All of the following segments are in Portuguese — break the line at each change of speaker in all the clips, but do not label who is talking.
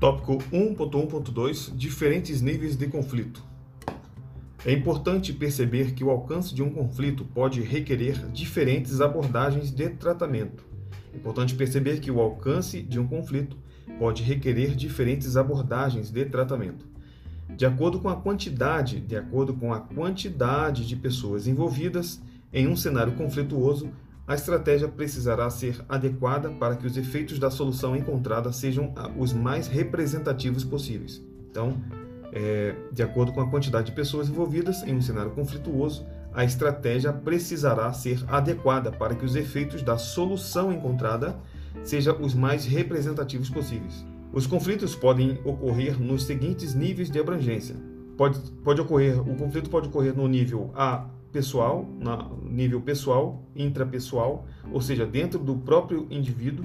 Tópico 1.1.2 Diferentes níveis de conflito. É importante perceber que o alcance de um conflito pode requerer diferentes abordagens de tratamento. É importante perceber que o alcance de um conflito pode requerer diferentes abordagens de tratamento. De acordo com a quantidade, de acordo com a quantidade de pessoas envolvidas em um cenário conflituoso, a estratégia precisará ser adequada para que os efeitos da solução encontrada sejam os mais representativos possíveis. Então, é, de acordo com a quantidade de pessoas envolvidas em um cenário conflituoso, a estratégia precisará ser adequada para que os efeitos da solução encontrada sejam os mais representativos possíveis. Os conflitos podem ocorrer nos seguintes níveis de abrangência. Pode, pode ocorrer, o conflito pode ocorrer no nível A pessoal, no nível pessoal, intrapessoal, ou seja, dentro do próprio indivíduo,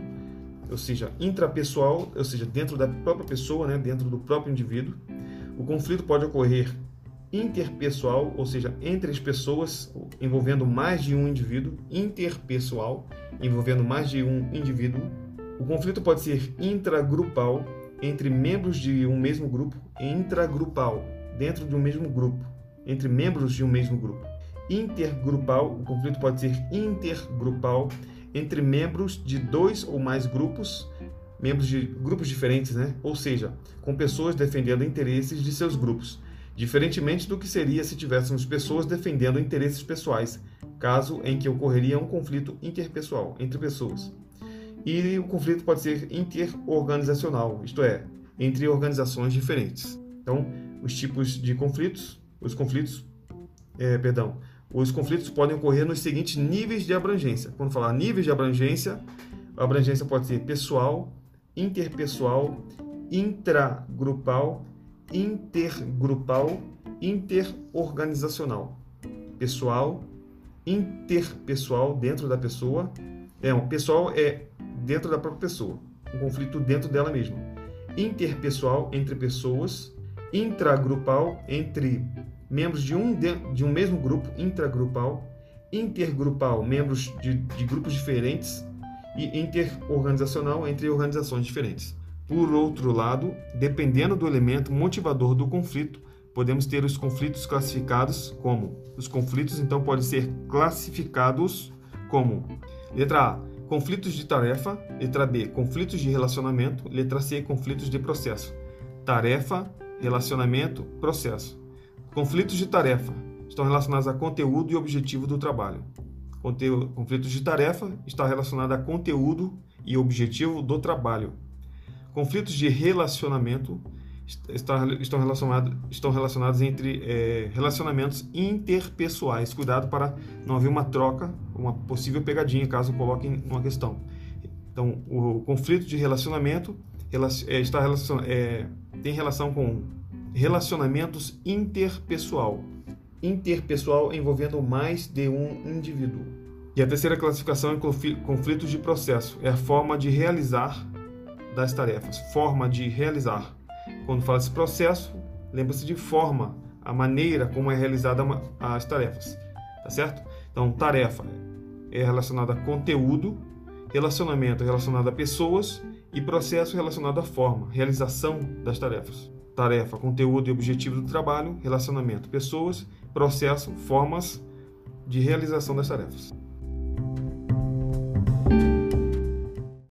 ou seja, intrapessoal, ou seja, dentro da própria pessoa, né, dentro do próprio indivíduo. O conflito pode ocorrer interpessoal, ou seja, entre as pessoas, envolvendo mais de um indivíduo, interpessoal, envolvendo mais de um indivíduo. O conflito pode ser intragrupal, entre membros de um mesmo grupo, intragrupal, dentro de um mesmo grupo, entre membros de um mesmo grupo. Intergrupal, o conflito pode ser intergrupal entre membros de dois ou mais grupos, membros de grupos diferentes, né? ou seja, com pessoas defendendo interesses de seus grupos, diferentemente do que seria se tivéssemos pessoas defendendo interesses pessoais, caso em que ocorreria um conflito interpessoal entre pessoas. E o conflito pode ser interorganizacional, isto é, entre organizações diferentes. Então, os tipos de conflitos, os conflitos, é, perdão, os conflitos podem ocorrer nos seguintes níveis de abrangência. Quando falar níveis de abrangência, a abrangência pode ser pessoal, interpessoal, intragrupal, intergrupal, interorganizacional. Pessoal, interpessoal dentro da pessoa. É, um pessoal é dentro da própria pessoa, um conflito dentro dela mesma. Interpessoal entre pessoas, intragrupal entre membros de um, de, de um mesmo grupo, intragrupal, intergrupal, membros de, de grupos diferentes, e interorganizacional entre organizações diferentes. Por outro lado, dependendo do elemento motivador do conflito, podemos ter os conflitos classificados como os conflitos então podem ser classificados como letra A, conflitos de tarefa, letra B, conflitos de relacionamento, letra C, conflitos de processo. Tarefa, relacionamento, processo. Conflitos de tarefa estão relacionados a conteúdo e objetivo do trabalho conflitos de tarefa está relacionado a conteúdo e objetivo do trabalho. Conflitos de relacionamento estão, relacionados, estão relacionados entre é, relacionamentos interpessoais. Cuidado para não haver uma troca, uma possível pegadinha, caso coloquem uma questão. Então, o conflito de relacionamento é, está relacion, é, tem relação com relacionamentos interpessoal interpessoal envolvendo mais de um indivíduo. E a terceira classificação é conflitos de processo, é a forma de realizar das tarefas, forma de realizar. Quando fala esse processo, lembra-se de forma, a maneira como é realizada as tarefas, tá certo? Então, tarefa é relacionada a conteúdo, relacionamento é relacionado a pessoas e processo relacionado à forma, realização das tarefas. Tarefa, conteúdo e objetivo do trabalho, relacionamento, pessoas processo, formas de realização das tarefas.